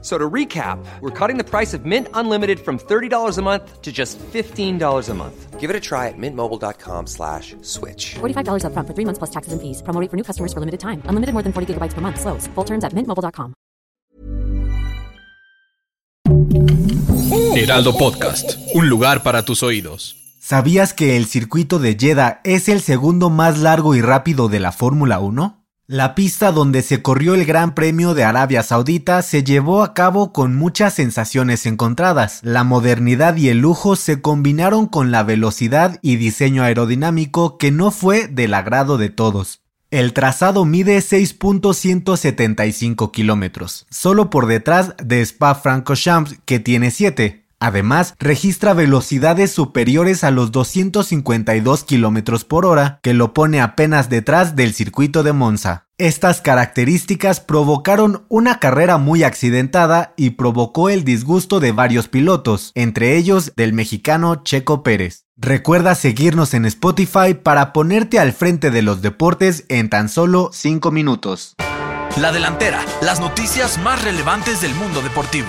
So to recap, we're cutting the price of Mint Unlimited from $30 a month to just $15 a month. Give it a try at mintmobile.com slash switch. $45 upfront for three months plus taxes and fees. Promo rate for new customers for limited time. Unlimited more than 40 gigabytes per month. Slows. Full terms at mintmobile.com. Heraldo Podcast, un lugar para tus oídos. ¿Sabías que el circuito de Jeddah es el segundo más largo y rápido de la Fórmula 1? La pista donde se corrió el Gran Premio de Arabia Saudita se llevó a cabo con muchas sensaciones encontradas. La modernidad y el lujo se combinaron con la velocidad y diseño aerodinámico que no fue del agrado de todos. El trazado mide 6.175 kilómetros, solo por detrás de Spa-Francorchamps que tiene 7. Además, registra velocidades superiores a los 252 km por hora, que lo pone apenas detrás del circuito de Monza. Estas características provocaron una carrera muy accidentada y provocó el disgusto de varios pilotos, entre ellos del mexicano Checo Pérez. Recuerda seguirnos en Spotify para ponerte al frente de los deportes en tan solo 5 minutos. La delantera, las noticias más relevantes del mundo deportivo.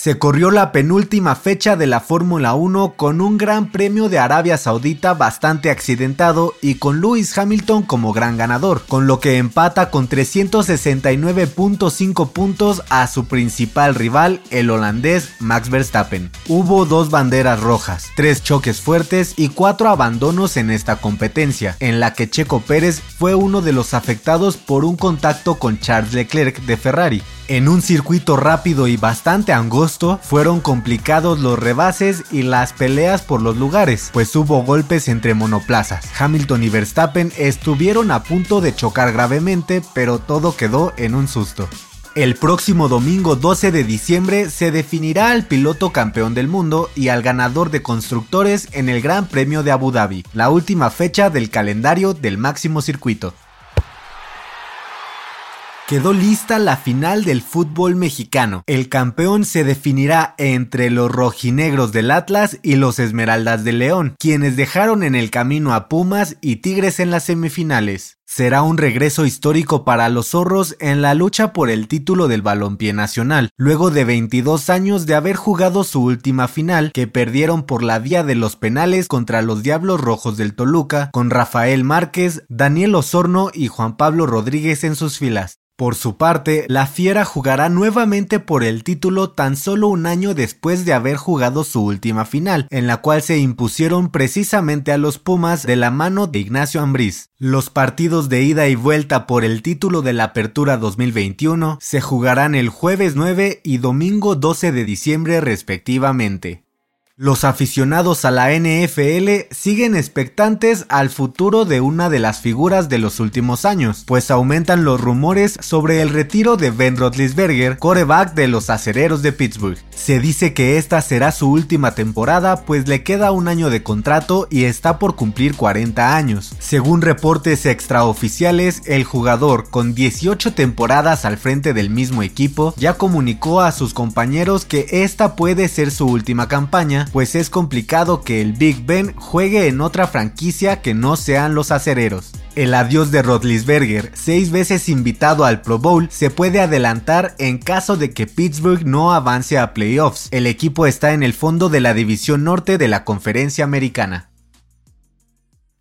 Se corrió la penúltima fecha de la Fórmula 1 con un gran premio de Arabia Saudita bastante accidentado y con Lewis Hamilton como gran ganador, con lo que empata con 369.5 puntos a su principal rival, el holandés Max Verstappen. Hubo dos banderas rojas, tres choques fuertes y cuatro abandonos en esta competencia, en la que Checo Pérez fue uno de los afectados por un contacto con Charles Leclerc de Ferrari. En un circuito rápido y bastante angosto, fueron complicados los rebases y las peleas por los lugares, pues hubo golpes entre monoplazas. Hamilton y Verstappen estuvieron a punto de chocar gravemente, pero todo quedó en un susto. El próximo domingo 12 de diciembre se definirá al piloto campeón del mundo y al ganador de constructores en el Gran Premio de Abu Dhabi, la última fecha del calendario del máximo circuito quedó lista la final del fútbol mexicano. El campeón se definirá entre los rojinegros del Atlas y los Esmeraldas de León, quienes dejaron en el camino a Pumas y Tigres en las semifinales. Será un regreso histórico para los zorros en la lucha por el título del balompié nacional, luego de 22 años de haber jugado su última final, que perdieron por la vía de los penales contra los Diablos Rojos del Toluca, con Rafael Márquez, Daniel Osorno y Juan Pablo Rodríguez en sus filas. Por su parte, la Fiera jugará nuevamente por el título tan solo un año después de haber jugado su última final, en la cual se impusieron precisamente a los Pumas de la mano de Ignacio Ambriz. Los partidos de ida y vuelta por el título de la Apertura 2021 se jugarán el jueves 9 y domingo 12 de diciembre respectivamente. Los aficionados a la NFL siguen expectantes al futuro de una de las figuras de los últimos años, pues aumentan los rumores sobre el retiro de Ben Roethlisberger, coreback de los acereros de Pittsburgh. Se dice que esta será su última temporada, pues le queda un año de contrato y está por cumplir 40 años. Según reportes extraoficiales, el jugador, con 18 temporadas al frente del mismo equipo, ya comunicó a sus compañeros que esta puede ser su última campaña pues es complicado que el Big Ben juegue en otra franquicia que no sean los acereros. El adiós de Rodlisberger, seis veces invitado al Pro Bowl, se puede adelantar en caso de que Pittsburgh no avance a playoffs. El equipo está en el fondo de la división norte de la conferencia americana.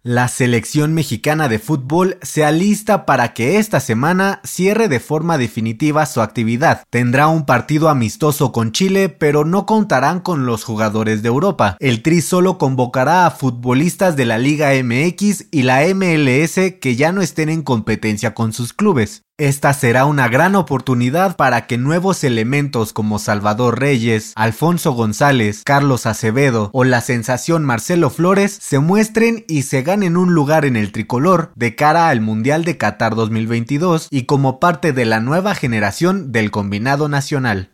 La selección mexicana de fútbol se alista para que esta semana cierre de forma definitiva su actividad. Tendrá un partido amistoso con Chile, pero no contarán con los jugadores de Europa. El Tri solo convocará a futbolistas de la Liga MX y la MLS que ya no estén en competencia con sus clubes. Esta será una gran oportunidad para que nuevos elementos como Salvador Reyes, Alfonso González, Carlos Acevedo o la sensación Marcelo Flores se muestren y se ganen un lugar en el tricolor de cara al Mundial de Qatar 2022 y como parte de la nueva generación del combinado nacional.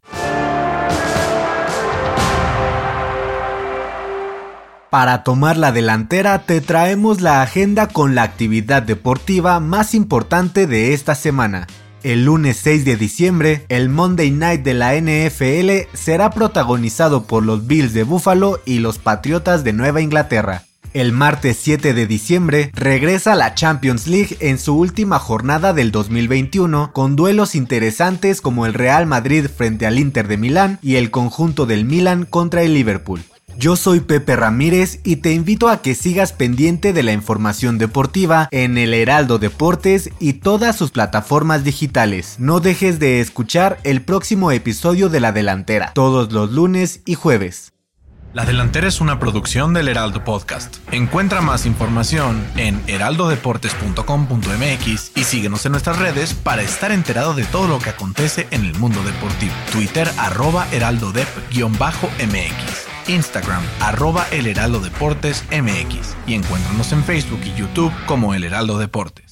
Para tomar la delantera te traemos la agenda con la actividad deportiva más importante de esta semana. El lunes 6 de diciembre, el Monday Night de la NFL será protagonizado por los Bills de Buffalo y los Patriotas de Nueva Inglaterra. El martes 7 de diciembre regresa la Champions League en su última jornada del 2021 con duelos interesantes como el Real Madrid frente al Inter de Milán y el conjunto del Milan contra el Liverpool. Yo soy Pepe Ramírez y te invito a que sigas pendiente de la información deportiva en el Heraldo Deportes y todas sus plataformas digitales. No dejes de escuchar el próximo episodio de La Delantera, todos los lunes y jueves. La Delantera es una producción del Heraldo Podcast. Encuentra más información en heraldodeportes.com.mx y síguenos en nuestras redes para estar enterado de todo lo que acontece en el mundo deportivo. Twitter arroba heraldodep-mx. Instagram, arroba El Heraldo Deportes MX y encuéntranos en Facebook y YouTube como El Heraldo Deportes.